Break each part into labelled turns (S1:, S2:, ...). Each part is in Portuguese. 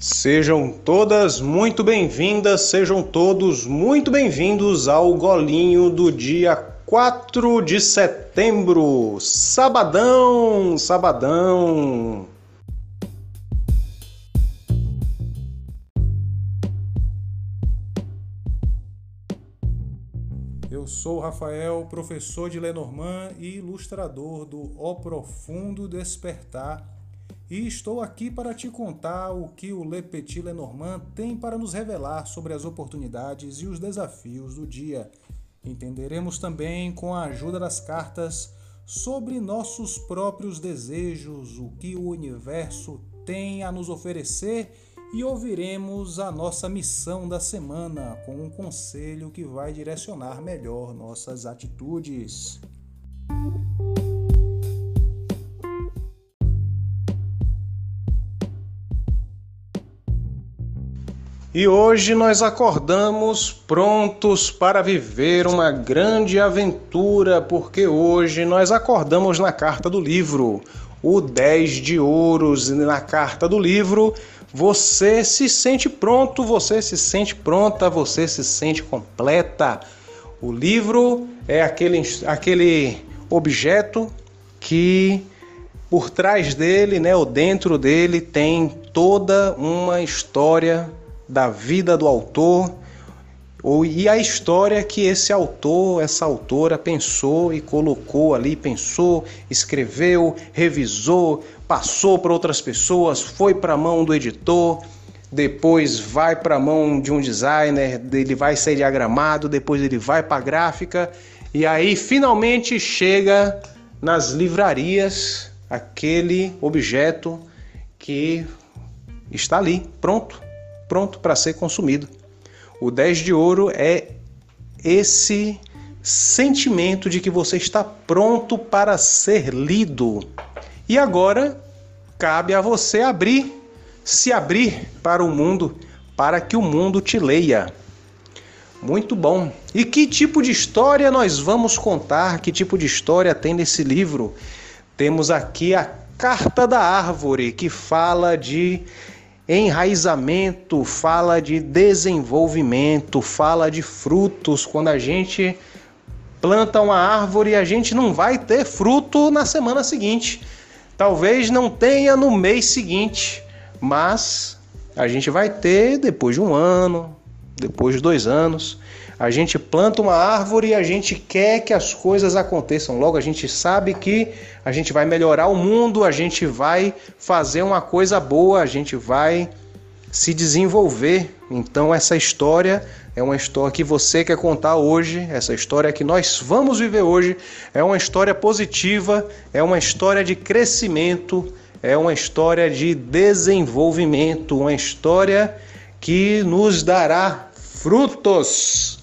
S1: Sejam todas muito bem-vindas, sejam todos muito bem-vindos ao Golinho do dia 4 de setembro. Sabadão, sabadão. Eu sou Rafael, professor de Lenormand e ilustrador do O Profundo Despertar e estou aqui para te contar o que o Le Petit Lenormand tem para nos revelar sobre as oportunidades e os desafios do dia. Entenderemos também, com a ajuda das cartas, sobre nossos próprios desejos, o que o universo tem a nos oferecer e ouviremos a nossa missão da semana com um conselho que vai direcionar melhor nossas atitudes. E hoje nós acordamos prontos para viver uma grande aventura, porque hoje nós acordamos na carta do livro, o 10 de ouros, e na carta do livro você se sente pronto, você se sente pronta, você se sente completa. O livro é aquele, aquele objeto que por trás dele, né, ou dentro dele, tem toda uma história da vida do autor ou, e a história que esse autor, essa autora pensou e colocou ali, pensou, escreveu, revisou, passou para outras pessoas, foi para a mão do editor, depois vai para a mão de um designer, ele vai ser diagramado, depois ele vai para a gráfica e aí finalmente chega nas livrarias aquele objeto que está ali, pronto, pronto para ser consumido. O 10 de ouro é esse sentimento de que você está pronto para ser lido. E agora cabe a você abrir, se abrir para o mundo, para que o mundo te leia. Muito bom. E que tipo de história nós vamos contar? Que tipo de história tem nesse livro? Temos aqui a Carta da Árvore, que fala de Enraizamento fala de desenvolvimento, fala de frutos. Quando a gente planta uma árvore, a gente não vai ter fruto na semana seguinte. Talvez não tenha no mês seguinte, mas a gente vai ter depois de um ano, depois de dois anos. A gente planta uma árvore e a gente quer que as coisas aconteçam logo. A gente sabe que a gente vai melhorar o mundo, a gente vai fazer uma coisa boa, a gente vai se desenvolver. Então, essa história é uma história que você quer contar hoje, essa história que nós vamos viver hoje, é uma história positiva, é uma história de crescimento, é uma história de desenvolvimento, uma história que nos dará frutos.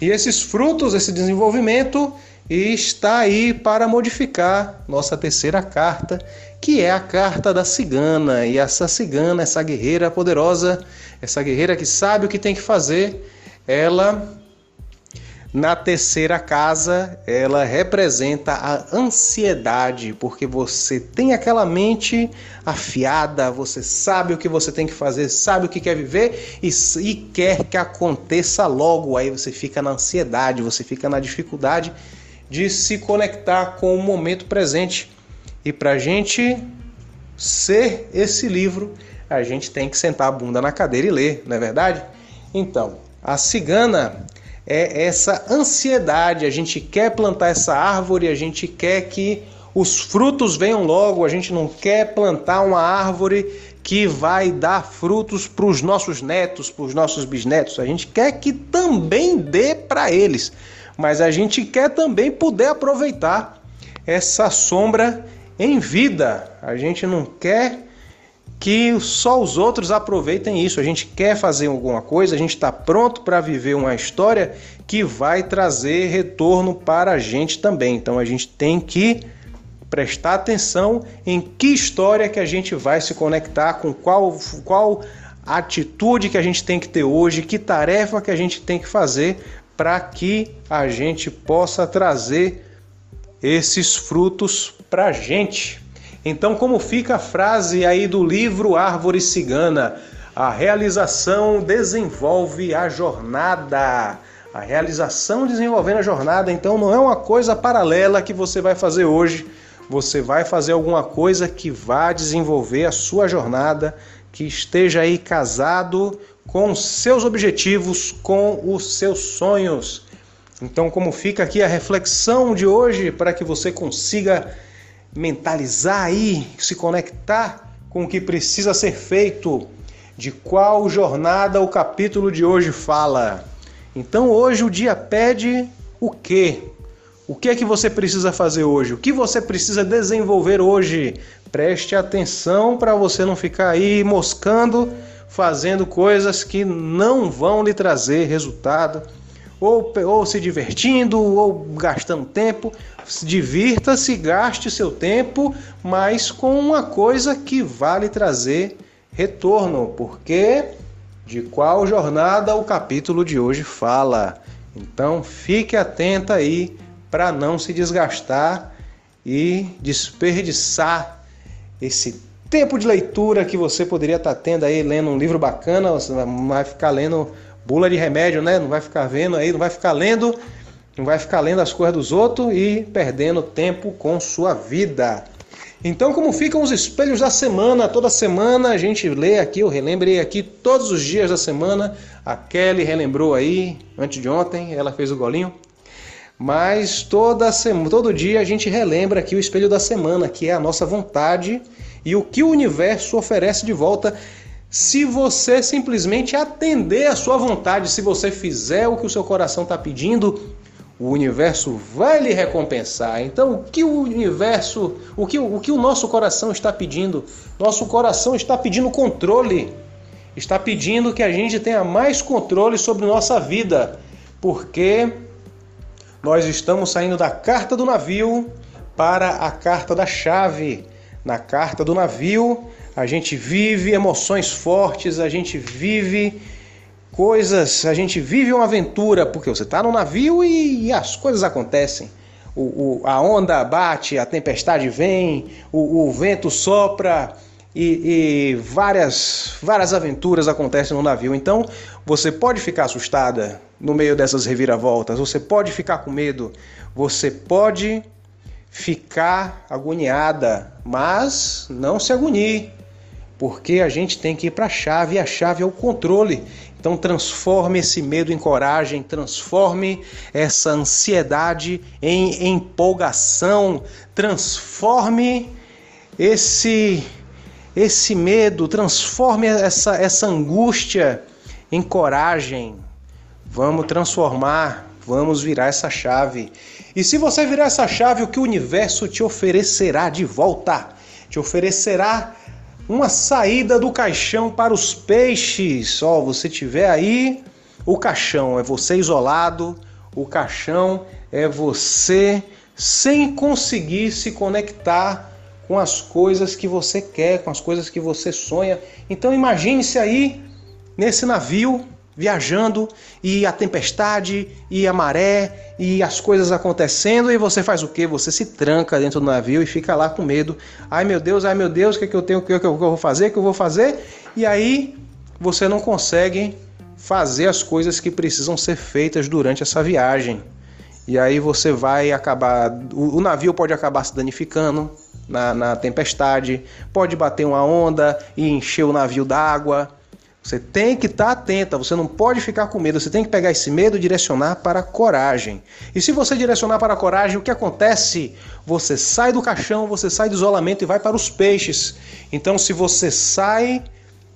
S1: E esses frutos, esse desenvolvimento, está aí para modificar nossa terceira carta, que é a carta da cigana. E essa cigana, essa guerreira poderosa, essa guerreira que sabe o que tem que fazer, ela na terceira casa, ela representa a ansiedade, porque você tem aquela mente afiada, você sabe o que você tem que fazer, sabe o que quer viver e, e quer que aconteça logo. Aí você fica na ansiedade, você fica na dificuldade de se conectar com o momento presente. E para gente ser esse livro, a gente tem que sentar a bunda na cadeira e ler, não é verdade? Então, a cigana é essa ansiedade. A gente quer plantar essa árvore, a gente quer que os frutos venham logo, a gente não quer plantar uma árvore que vai dar frutos para os nossos netos, para os nossos bisnetos. A gente quer que também dê para eles, mas a gente quer também poder aproveitar essa sombra em vida. A gente não quer que só os outros aproveitem isso. A gente quer fazer alguma coisa, a gente está pronto para viver uma história que vai trazer retorno para a gente também. Então a gente tem que prestar atenção em que história que a gente vai se conectar, com qual, qual atitude que a gente tem que ter hoje, que tarefa que a gente tem que fazer para que a gente possa trazer esses frutos para a gente. Então, como fica a frase aí do livro Árvore Cigana? A realização desenvolve a jornada. A realização desenvolvendo a jornada, então não é uma coisa paralela que você vai fazer hoje. Você vai fazer alguma coisa que vá desenvolver a sua jornada, que esteja aí casado com seus objetivos, com os seus sonhos. Então, como fica aqui a reflexão de hoje para que você consiga mentalizar aí, se conectar com o que precisa ser feito, de qual jornada o capítulo de hoje fala. Então, hoje o dia pede o quê? O que é que você precisa fazer hoje? O que você precisa desenvolver hoje? Preste atenção para você não ficar aí moscando, fazendo coisas que não vão lhe trazer resultado, ou, ou se divertindo, ou gastando tempo. Divirta-se, gaste seu tempo, mas com uma coisa que vale trazer retorno, porque de qual jornada o capítulo de hoje fala. Então fique atenta aí para não se desgastar e desperdiçar esse tempo de leitura que você poderia estar tá tendo aí lendo um livro bacana, você não vai ficar lendo bula de remédio, né? Não vai ficar vendo aí, não vai ficar lendo, não vai ficar lendo as coisas dos outros e perdendo tempo com sua vida. Então, como ficam os espelhos da semana? Toda semana a gente lê aqui, eu relembrei aqui todos os dias da semana. A Kelly relembrou aí, antes de ontem, ela fez o golinho. Mas toda semana, todo dia a gente relembra aqui o espelho da semana, que é a nossa vontade e o que o universo oferece de volta se você simplesmente atender a sua vontade, se você fizer o que o seu coração está pedindo, o universo vai lhe recompensar. Então, o que o universo, o que o, que o nosso coração está pedindo? Nosso coração está pedindo controle, está pedindo que a gente tenha mais controle sobre nossa vida, porque nós estamos saindo da carta do navio para a carta da chave. Na carta do navio, a gente vive emoções fortes, a gente vive coisas, a gente vive uma aventura, porque você está no navio e, as coisas acontecem. O, o, a onda bate, a tempestade vem, o, o vento sopra e, e, várias, várias aventuras acontecem no navio. Então você pode ficar assustada, no meio dessas reviravoltas. Você pode ficar com medo, você pode ficar agoniada, mas não se agonie, porque a gente tem que ir para a chave e a chave é o controle. Então transforme esse medo em coragem, transforme essa ansiedade em empolgação, transforme esse esse medo, transforme essa essa angústia em coragem, Vamos transformar, vamos virar essa chave. E se você virar essa chave, o que o universo te oferecerá de volta? Te oferecerá uma saída do caixão para os peixes. Ó, oh, você tiver aí o caixão, é você isolado, o caixão é você sem conseguir se conectar com as coisas que você quer, com as coisas que você sonha. Então imagine-se aí nesse navio viajando e a tempestade e a maré e as coisas acontecendo e você faz o que? Você se tranca dentro do navio e fica lá com medo. Ai meu Deus, ai meu Deus, o que, é que eu tenho, o que, é que eu vou fazer, o que eu vou fazer? E aí você não consegue fazer as coisas que precisam ser feitas durante essa viagem. E aí você vai acabar. O, navio pode acabar se danificando na, na tempestade, pode bater uma onda e encher o navio d'água você tem que estar tá atenta, você não pode ficar com medo, você tem que pegar esse medo e direcionar para a coragem. E se você direcionar para a coragem, o que acontece? Você sai do caixão, você sai do isolamento e vai para os peixes. Então, se você sai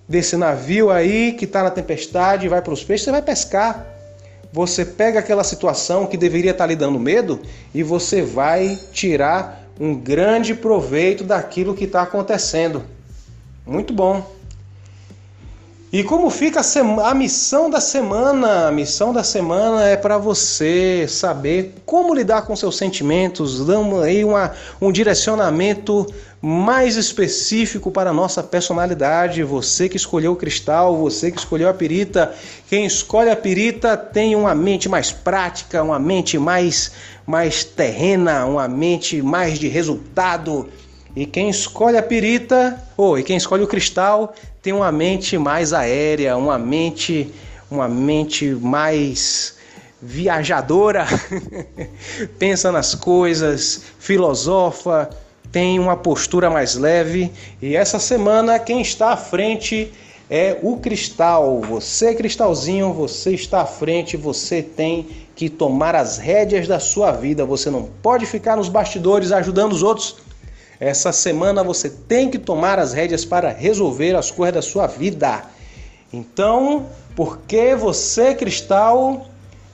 S1: desse navio aí que está na tempestade e vai para os peixes, você vai pescar. Você pega aquela situação que deveria estar tá lhe dando medo e você vai tirar um grande proveito daquilo que está acontecendo. Muito bom. E como fica a, missão da semana? A missão da semana é para você saber como lidar com seus sentimentos, dando aí uma, um direcionamento mais específico para a nossa personalidade. Você que escolheu o cristal, você que escolheu a pirita. Quem escolhe a pirita tem uma mente mais prática, uma mente mais, mais terrena, uma mente mais de resultado E quem escolhe a pirita, ou oh, e quem escolhe o cristal, tem uma mente mais aérea, uma mente, uma mente mais viajadora, pensa nas coisas, filosofa, tem uma postura mais leve. E essa semana quem está à frente é o cristal. Você, cristalzinho, você está à frente, você tem que tomar as rédeas da sua vida. Você não pode ficar nos bastidores ajudando os outros. Essa semana você tem que tomar as rédeas para resolver as coisas da sua vida. Então, porque você, cristal,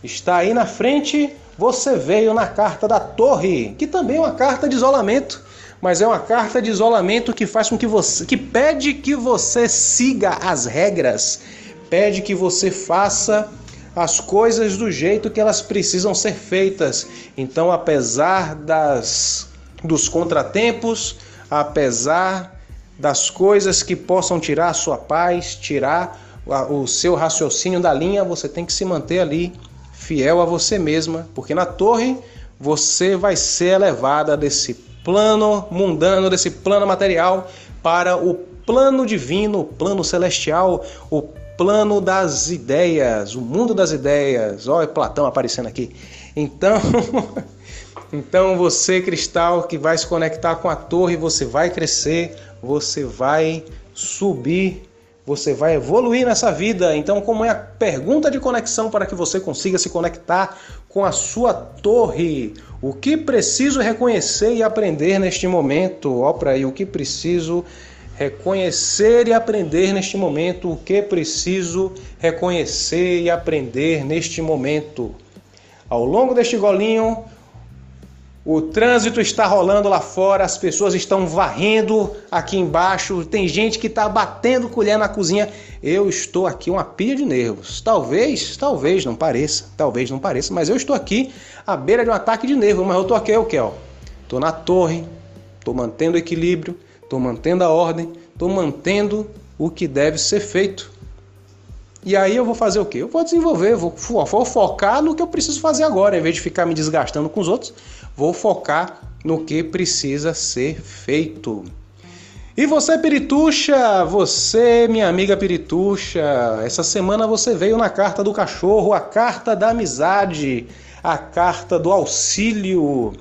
S1: está aí na frente, você veio na carta da torre, que também é uma carta de isolamento, mas é uma carta de isolamento que faz com que você, que pede que você siga as regras, pede que você faça as coisas do jeito que elas precisam ser feitas. Então, apesar das dos contratempos, apesar das coisas que possam tirar a sua paz, tirar o seu raciocínio da linha, você tem que se manter ali fiel a você mesma, porque na torre você vai ser elevada desse plano mundano, desse plano material para o plano divino, o plano celestial, o plano das ideias, o mundo das ideias. Olha Platão aparecendo aqui. Então, então você cristal que vai se conectar com a torre, você vai crescer, você vai subir você vai evoluir nessa vida. Então, como é a pergunta de conexão para que você consiga se conectar com a sua torre? O que preciso reconhecer e aprender neste momento? Ó, para aí, o que preciso e aprender neste momento? O que preciso reconhecer e aprender neste momento? Ao longo deste golinho, o trânsito está rolando lá fora, as pessoas estão varrendo aqui embaixo, tem gente que está batendo colher na cozinha. Eu estou aqui uma pilha de nervos. Talvez, talvez não pareça, talvez não pareça, mas eu estou aqui à beira de um ataque de nervos. Mas eu estou aqui, o que? Estou na torre, estou mantendo o equilíbrio, estou mantendo a ordem, estou mantendo o que deve ser feito. E aí eu vou fazer o quê? Eu vou desenvolver, vou, vou focar no que eu preciso fazer agora, em vez de ficar me desgastando com os outros vou focar no que precisa ser feito. E você, Pirituxa, você, minha amiga Pirituxa, essa semana você veio na carta do cachorro, a carta da amizade, a carta do auxílio.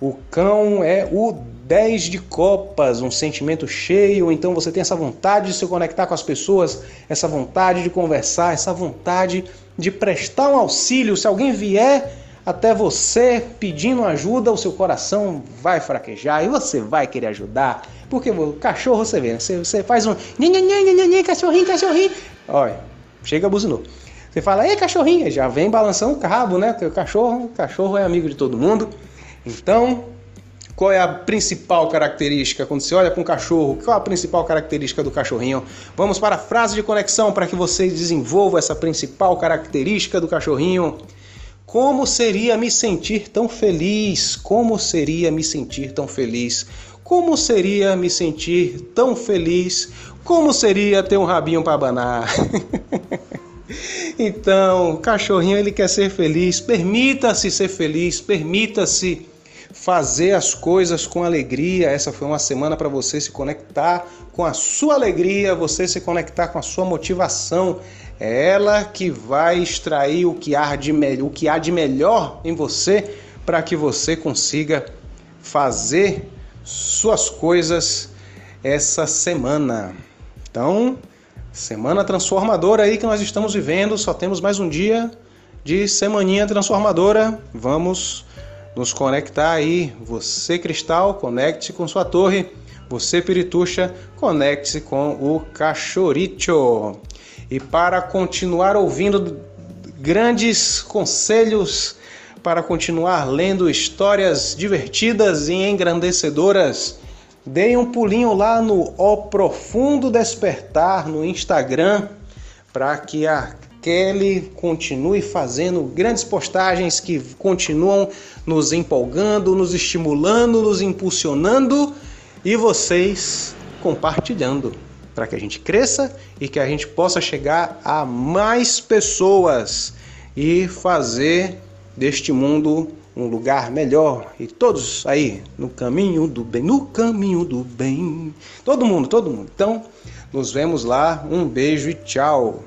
S1: O cão é o 10 de copas, um sentimento cheio, então você tem essa vontade de se conectar com as pessoas, essa vontade de conversar, essa vontade de prestar um auxílio. Se alguém vier até você pedindo ajuda, o seu coração vai fraquejar e você vai querer ajudar. Porque o cachorro, você vê, né? você, você faz um cachorrinho, cachorrinho. Olha, chega buzinou. Você fala, ei cachorrinho, já vem balançando o rabo, né? Porque o cachorro, o cachorro é amigo de todo mundo. Então, qual é a principal característica quando você olha para um cachorro? Qual é a principal característica do cachorrinho? Vamos para a frase de conexão para que você desenvolva essa principal característica do cachorrinho. Como seria me sentir tão feliz? Como seria me sentir tão feliz? Como seria me sentir tão feliz? Como seria ter um rabinho para abanar? então, o cachorrinho ele quer ser feliz. Permita-se ser feliz, permita-se fazer as coisas com alegria. Essa foi uma semana para você se conectar com a sua alegria, você se conectar com a sua motivação. É ela que vai extrair o que há de, o que há de melhor em você para que você consiga fazer suas coisas essa semana. Então, semana transformadora aí que nós estamos vivendo, só temos mais um dia de semaninha transformadora. Vamos nos conectar aí. Você cristal, conecte-se com sua torre. Você pirituxa, conecte-se com o cachorricho. E para continuar ouvindo grandes conselhos, para continuar lendo histórias divertidas e engrandecedoras, dei um pulinho lá no O Profundo Despertar no Instagram para que a Kelly continue fazendo grandes postagens que continuam nos empolgando, nos estimulando, nos impulsionando e vocês compartilhando para que a gente cresça e que a gente possa chegar a mais pessoas e fazer deste mundo um lugar melhor e todos aí no caminho do bem, no caminho do bem. Todo mundo, todo mundo. Então, nos vemos lá. Um beijo e tchau.